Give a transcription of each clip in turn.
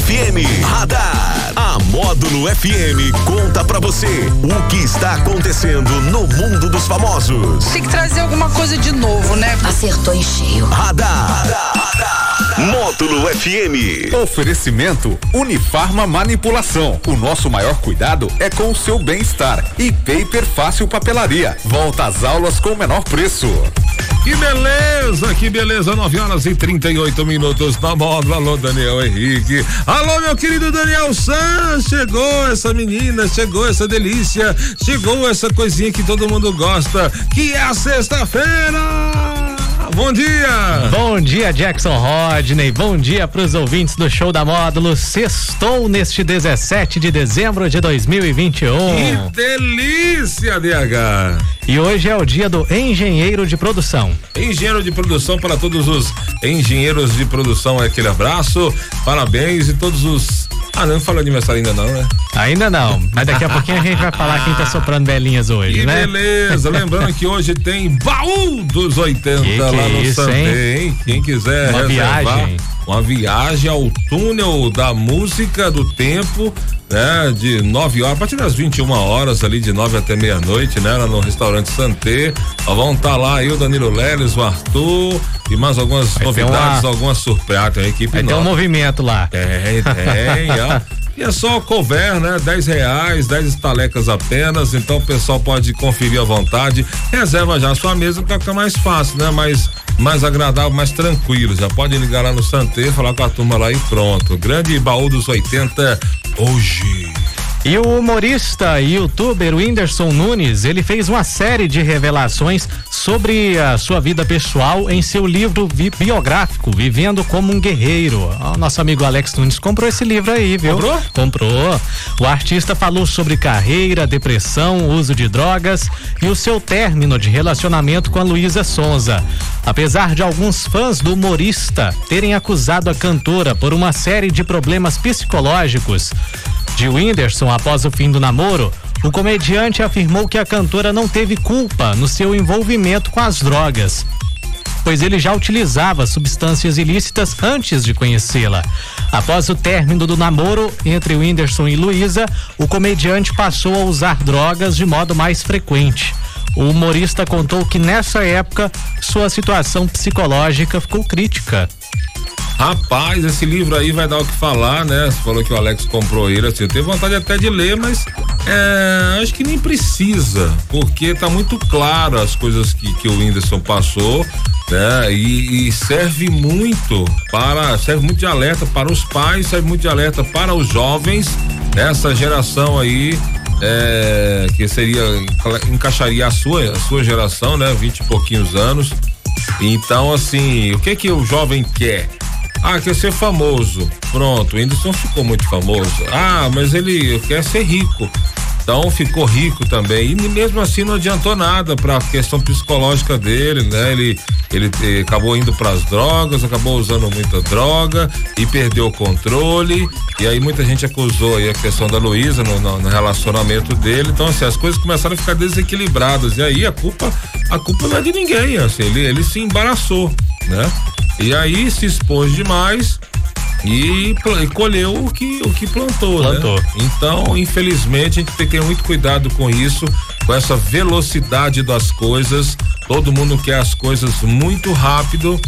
FM. Radar. A Módulo FM conta pra você o que está acontecendo no mundo dos famosos. Tem que trazer alguma coisa de novo, né? Acertou em cheio. Radar. Radar. Radar. Módulo FM. Oferecimento Unifarma Manipulação. O nosso maior cuidado é com o seu bem-estar. E Paper Fácil Papelaria. Volta às aulas com o menor preço. Que beleza, que beleza, 9 horas e 38 minutos na módulo. Alô, Daniel Henrique. Alô, meu querido Daniel San. Chegou essa menina, chegou essa delícia, chegou essa coisinha que todo mundo gosta, que é a sexta-feira. Bom dia! Bom dia, Jackson Rodney. Bom dia para os ouvintes do Show da Módulo. Sextou neste 17 de dezembro de 2021. Que delícia, DH! E hoje é o dia do engenheiro de produção. Engenheiro de produção para todos os engenheiros de produção, aquele abraço, parabéns e todos os. Ah, não falou aniversário ainda não, né? Ainda não, mas daqui a pouquinho a gente vai falar quem tá soprando velhinhas hoje, que né? beleza, lembrando que hoje tem baú dos 80 Que lá no isso, Santé, hein? Quem quiser Uma reservar viagem. Uma viagem ao túnel da música do tempo, né? De 9 horas, a partir das 21 horas ali, de 9 até meia-noite, né? Lá no restaurante Santé. Ó, Vão estar lá aí o Danilo Leles, o Arthur e mais algumas Vai novidades, uma- algumas surpresas. Tem uma equipe ter um movimento lá. Tem, tem, ó. E é só cover, né? 10 reais, 10 estalecas apenas. Então o pessoal pode conferir à vontade. Reserva já a sua mesa pra ficar mais fácil, né? Mais, mais agradável, mais tranquilo. Já pode ligar lá no Santé, falar com a turma lá e pronto. Grande baú dos 80 hoje. E o humorista e youtuber Whindersson Nunes, ele fez uma série de revelações sobre a sua vida pessoal em seu livro biográfico, Vivendo como um Guerreiro. Ó, nosso amigo Alex Nunes comprou esse livro aí, viu? Comprou? Comprou. O artista falou sobre carreira, depressão, uso de drogas e o seu término de relacionamento com a Luísa Sonza. Apesar de alguns fãs do humorista terem acusado a cantora por uma série de problemas psicológicos, de Whindersson após o fim do namoro, o comediante afirmou que a cantora não teve culpa no seu envolvimento com as drogas, pois ele já utilizava substâncias ilícitas antes de conhecê-la. Após o término do namoro entre Whindersson e Luísa, o comediante passou a usar drogas de modo mais frequente. O humorista contou que nessa época sua situação psicológica ficou crítica. Rapaz, esse livro aí vai dar o que falar, né? Você falou que o Alex comprou ele, assim, eu tenho vontade até de ler, mas é, acho que nem precisa, porque tá muito claro as coisas que, que o Whindersson passou, né? E, e serve muito para, serve muito de alerta para os pais, serve muito de alerta para os jovens, essa geração aí, é, que seria, encaixaria a sua, a sua geração, né? Vinte e pouquinhos anos. Então, assim, o que que o jovem quer? Ah, quer ser famoso. Pronto, o Whindersson ficou muito famoso. Ah, mas ele quer ser rico. Então ficou rico também. E mesmo assim não adiantou nada para a questão psicológica dele, né? Ele, ele eh, acabou indo para as drogas, acabou usando muita droga e perdeu o controle. E aí muita gente acusou aí a questão da Luísa no, no- no relacionamento dele. Então, assim, as coisas começaram a ficar desequilibradas. E aí a culpa, a culpa não é de ninguém, assim, ele, ele se embaraçou, né? E aí se expôs demais e, e colheu o que, o que plantou, Plantou. né? Então, infelizmente, a gente tem que ter muito cuidado com isso, com essa velocidade das coisas. Todo mundo quer as coisas muito rápido.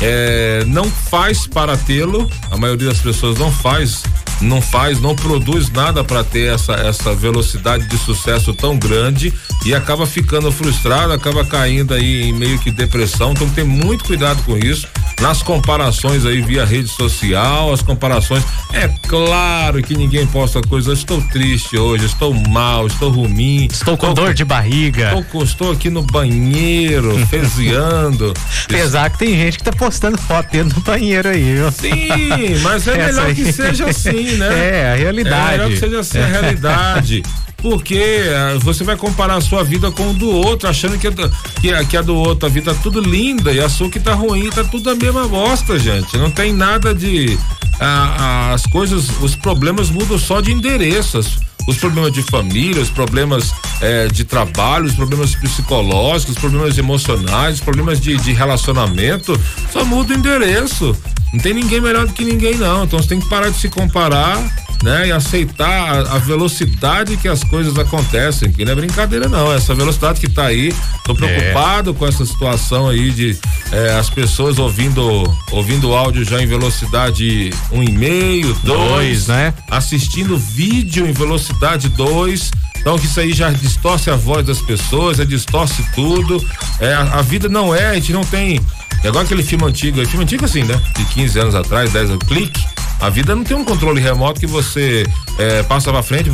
é, não faz para tê-lo. A maioria das pessoas não faz, não faz, não produz nada para ter essa, essa velocidade de sucesso tão grande e acaba ficando frustrado, acaba caindo aí em meio que depressão. Então tem muito cuidado com isso. Nas comparações aí via rede social, as comparações. É claro que ninguém posta coisa. Estou triste hoje, estou mal, estou ruim. Estou com dor de barriga. Estou, com- estou aqui no banheiro, fezeando. Apesar que tem gente que tá postando foto dentro do banheiro aí, viu? Sim, mas é Essa melhor aí. que seja assim, né? É, a É realidade. melhor que seja assim a realidade. Porque ah, você vai comparar a sua vida com o do outro, achando que, a do- que, a, que a do outro, a vida tá tudo linda e a sua que tá ruim, tá tudo a mesma bosta, gente. Não tem nada de. ah, as coisas, os problemas mudam só de endereços. os problemas de família, os problemas é, de trabalho, os problemas psicológicos, os problemas emocionais, os problemas de, de relacionamento, só muda o endereço. Não tem ninguém melhor do que ninguém, não. Então você tem que parar de se comparar né? E aceitar a, a, velocidade que as coisas acontecem, que não é brincadeira não, essa velocidade que está aí, tô preocupado é. com essa situação aí de é, as pessoas ouvindo ouvindo áudio já em velocidade um e meio, dois, dois né? Assistindo vídeo em velocidade dois, então que isso aí já distorce a voz das pessoas, é, distorce tudo. É, a, a, vida não é, a gente não tem. É igual aquele filme antigo, filme antigo assim, né? De 15 anos atrás, 10 anos, clique. A vida não tem um controle remoto que você é, passa pra frente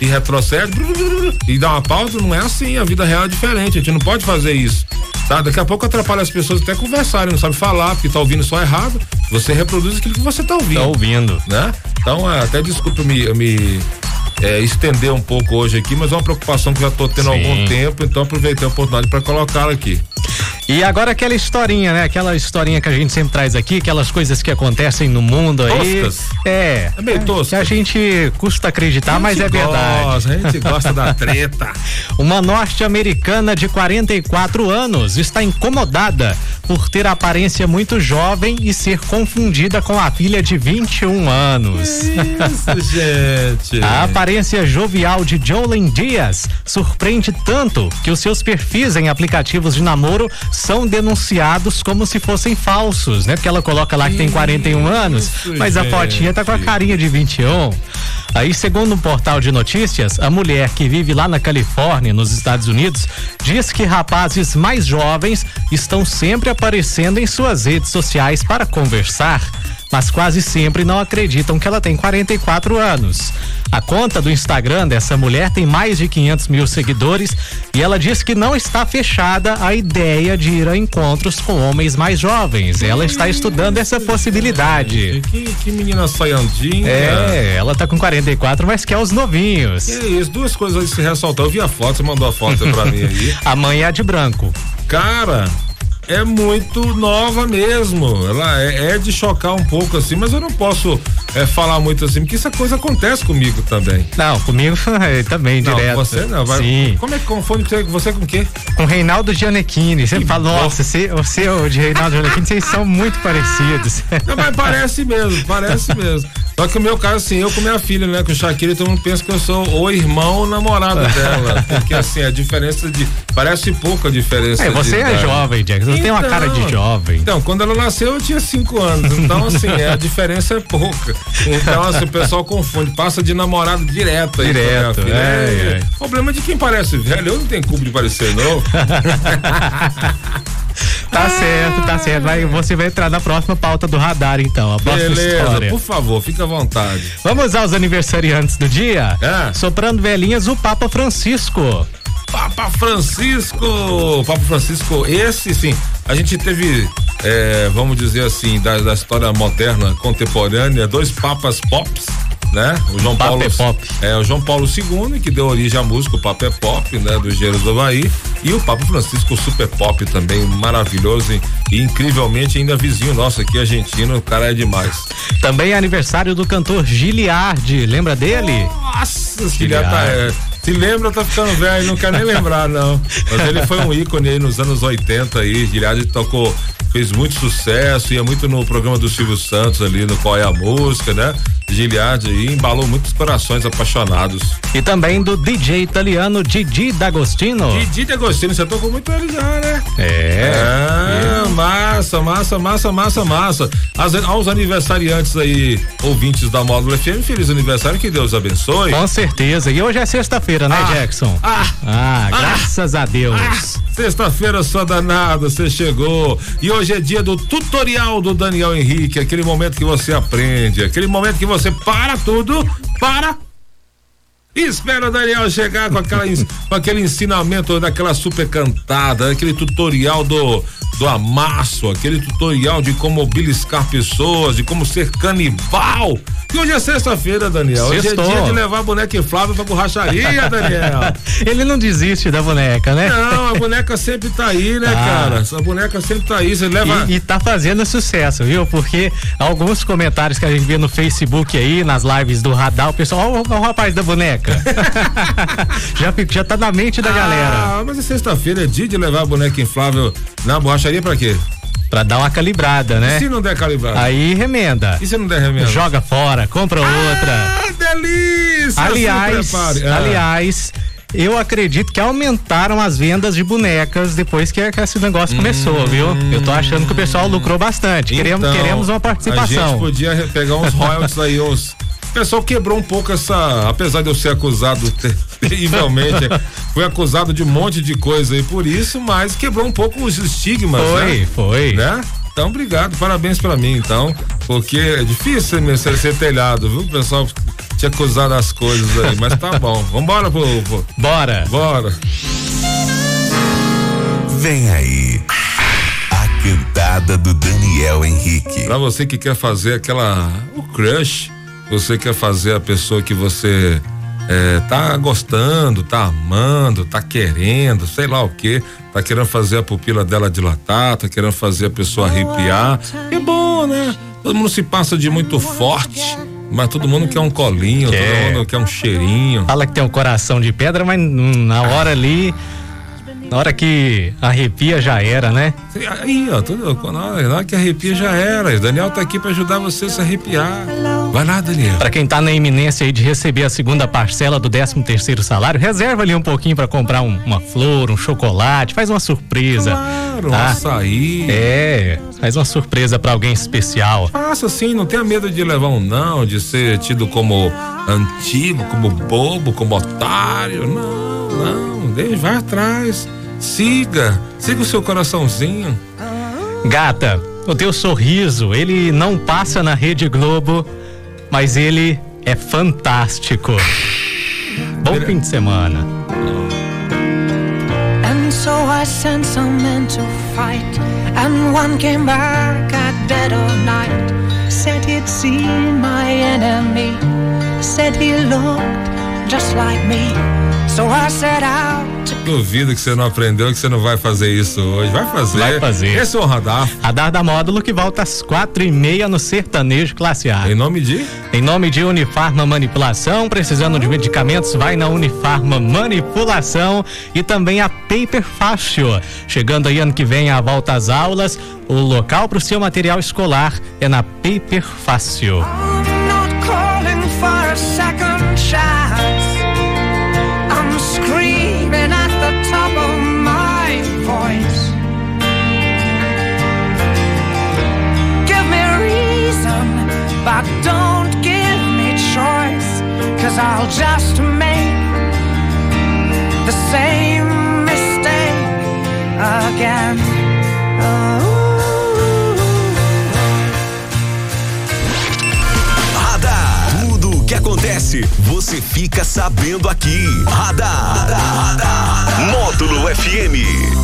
e retrocede e dá uma pausa. Não é assim. A vida real é diferente. A gente não pode fazer isso. Tá? Daqui a pouco atrapalha as pessoas até conversarem, não sabe falar, porque tá ouvindo só errado. Você reproduz aquilo que você tá ouvindo. Tá ouvindo. Né? Então, é, até desculpa me, me é, estender um pouco hoje aqui, mas é uma preocupação que já estou tendo há algum tempo, então aproveitei a oportunidade para colocá-la aqui. E agora aquela historinha, né? Aquela historinha que a gente sempre traz aqui, aquelas coisas que acontecem no mundo aí. Toscas. É. É meio tosco. Que a gente custa acreditar, mas é verdade. Gosta, a gente gosta da treta. Uma norte-americana de 44 anos está incomodada por ter aparência muito jovem e ser confundida com a filha de 21 anos. isso, gente. A aparência jovial de Jolene Dias surpreende tanto que os seus perfis em aplicativos de namoro são denunciados como se fossem falsos, né? Porque ela coloca lá que tem 41 anos, mas a fotinha tá com a carinha de 21. Aí, segundo um portal de notícias, a mulher que vive lá na Califórnia, nos Estados Unidos, diz que rapazes mais jovens estão sempre aparecendo em suas redes sociais para conversar mas quase sempre não acreditam que ela tem 44 anos. A conta do Instagram dessa mulher tem mais de 500 mil seguidores e ela diz que não está fechada a ideia de ir a encontros com homens mais jovens. Ela está estudando essa possibilidade. Que, que menina saiandinha. É, ela tá com 44, mas quer os novinhos. É isso, duas coisas aí se ressaltar. Eu vi a foto, você mandou a foto pra mim aí. A mãe é de branco. Cara, é muito nova mesmo. Ela é, é, de chocar um pouco assim, mas eu não posso é, falar muito assim, porque essa coisa acontece comigo também. Não, comigo também, não, direto. Você não, vai. Sim. Como é que confunde você, você com o quê? Com Reinaldo Gianecchini. Você fala, nossa, você, você o de Reinaldo Gianecchini, vocês são muito parecidos. Não, mas parece mesmo, parece mesmo. Só que o meu caso, assim, eu com minha filha, né, com Shakira, todo mundo pensa que eu sou o irmão ou namorado dela. Porque, assim, a diferença de. Parece pouca diferença. É, você é jovem, Jack. Você então, tem uma cara de então, jovem. Então, quando ela nasceu, eu tinha cinco anos. Então, assim, é, a diferença é pouca. Então, assim, o pessoal confunde. Passa de namorado direto aí. Direto. É, é, é. Problema de quem parece velho. Eu não tenho culpa de parecer novo. Tá ah. certo, tá certo. Vai, você vai entrar na próxima pauta do radar, então. A próxima Beleza, história. por favor, fica à vontade. Vamos aos aniversariantes do dia? É. Soprando velhinhas, o Papa Francisco. Papa Francisco! Papa Francisco, esse sim. A gente teve, é, vamos dizer assim, da, da história moderna, contemporânea, dois papas pops né? O João Paulo é Pop. É, o João Paulo II, que deu origem à música, o Papa é Pop, né? Dos Engenheiros do Havaí. E o Papa Francisco, o Super Pop também, maravilhoso e, e, incrivelmente ainda vizinho nosso aqui, argentino, o cara é demais. Também é aniversário do cantor Giliardi, lembra dele? Nossa, Giliardi. Tá, é, se lembra, tá ficando velho, não quer nem lembrar, não. Mas ele foi um ícone aí nos anos 80 aí, Giliardi tocou fez muito sucesso, ia muito no programa do Silvio Santos ali, no Qual é a Música, né? Giliard aí embalou muitos corações apaixonados. E também do DJ italiano Didi D'Agostino. Didi D'Agostino, você tocou muito ele já, né? É. é. Massa, massa, massa, massa, massa. As, aos aniversariantes aí, ouvintes da Módulo FM, feliz aniversário, que Deus abençoe. Com certeza. E hoje é sexta-feira, né, ah, Jackson? Ah, ah, graças ah, a Deus. Ah, Sexta-feira sua danada, você chegou. E hoje é dia do tutorial do Daniel Henrique, aquele momento que você aprende, aquele momento que você para tudo, para espera o Daniel chegar com, aquela, com aquele ensinamento daquela super cantada, aquele tutorial do do amasso, aquele tutorial de como beliscar pessoas, de como ser canibal. E hoje é sexta-feira, Daniel. Hoje é dia de levar a boneca inflável pra borracharia, Daniel. Ele não desiste da boneca, né? Não, a boneca sempre tá aí, né, ah. cara? A boneca sempre tá aí. Você leva. E, e tá fazendo sucesso, viu? Porque alguns comentários que a gente vê no Facebook aí, nas lives do Radar, o pessoal, ó, o, o rapaz da boneca. já, já tá na mente da ah, galera. Ah, mas é sexta-feira, é dia de levar a boneca inflável na borracharia pra quê? Pra dar uma calibrada, né? E se não der calibrada? Aí remenda. E se não der remenda? Joga fora, compra ah, outra. delícia! Aliás, ah. aliás, eu acredito que aumentaram as vendas de bonecas depois que, esse negócio hum, começou, viu? Eu tô achando que o pessoal lucrou bastante. Então, queremos, queremos uma participação. A gente podia pegar uns royalties aí, uns pessoal quebrou um pouco essa. Apesar de eu ser acusado terrivelmente, fui acusado de um monte de coisa aí por isso, mas quebrou um pouco os estigmas. Foi, né? foi. Né? Então, obrigado, parabéns para mim, então, porque é difícil ser, ser telhado, viu? O pessoal te acusar das coisas aí, mas tá bom. Vambora, povo. Bora. Bora. Vem aí. A cantada do Daniel Henrique. Pra você que quer fazer aquela. o crush você quer fazer a pessoa que você é, tá gostando, tá amando, tá querendo, sei lá o que, tá querendo fazer a pupila dela dilatar, tá querendo fazer a pessoa arrepiar. É bom, né? Todo mundo se passa de muito forte. Mas todo mundo quer um colinho, quer. todo mundo quer um cheirinho. Fala que tem um coração de pedra, mas na hora ali na hora que arrepia já era, né? Aí, ó, tudo, na hora que arrepia já era. O Daniel tá aqui para ajudar você a se arrepiar. Vai lá, Daniel. Para quem tá na iminência aí de receber a segunda parcela do 13 terceiro salário, reserva ali um pouquinho para comprar um, uma flor, um chocolate, faz uma surpresa. Claro, tá? um açaí. É, faz uma surpresa para alguém especial. Faça assim, não tenha medo de levar um não, de ser tido como antigo, como bobo, como otário. Não, não, deixa, vai atrás. Siga, siga o seu coraçãozinho. Gata, o teu sorriso, ele não passa na Rede Globo, mas ele é fantástico. Bom fim de semana. And so I sent some men to fight, and one came back at dead of night. Said he'd seen my enemy, said he looked just like me. So I set out Duvido que você não aprendeu, que você não vai fazer isso hoje. Vai fazer. Vai fazer. Esse é o radar. Radar da módulo que volta às quatro e meia no Sertanejo Classe A. Em nome de? Em nome de Unifarma Manipulação. Precisando de medicamentos, vai na Unifarma Manipulação e também a Paper Fácil. Chegando aí ano que vem a volta às aulas, o local para o seu material escolar é na Paper Fácil. I'm not calling for a second chance. Cause I'll just make the same mistake again. Oh. que acontece, você fica sabendo aqui. Radar. Radar. Radar. Módulo FM.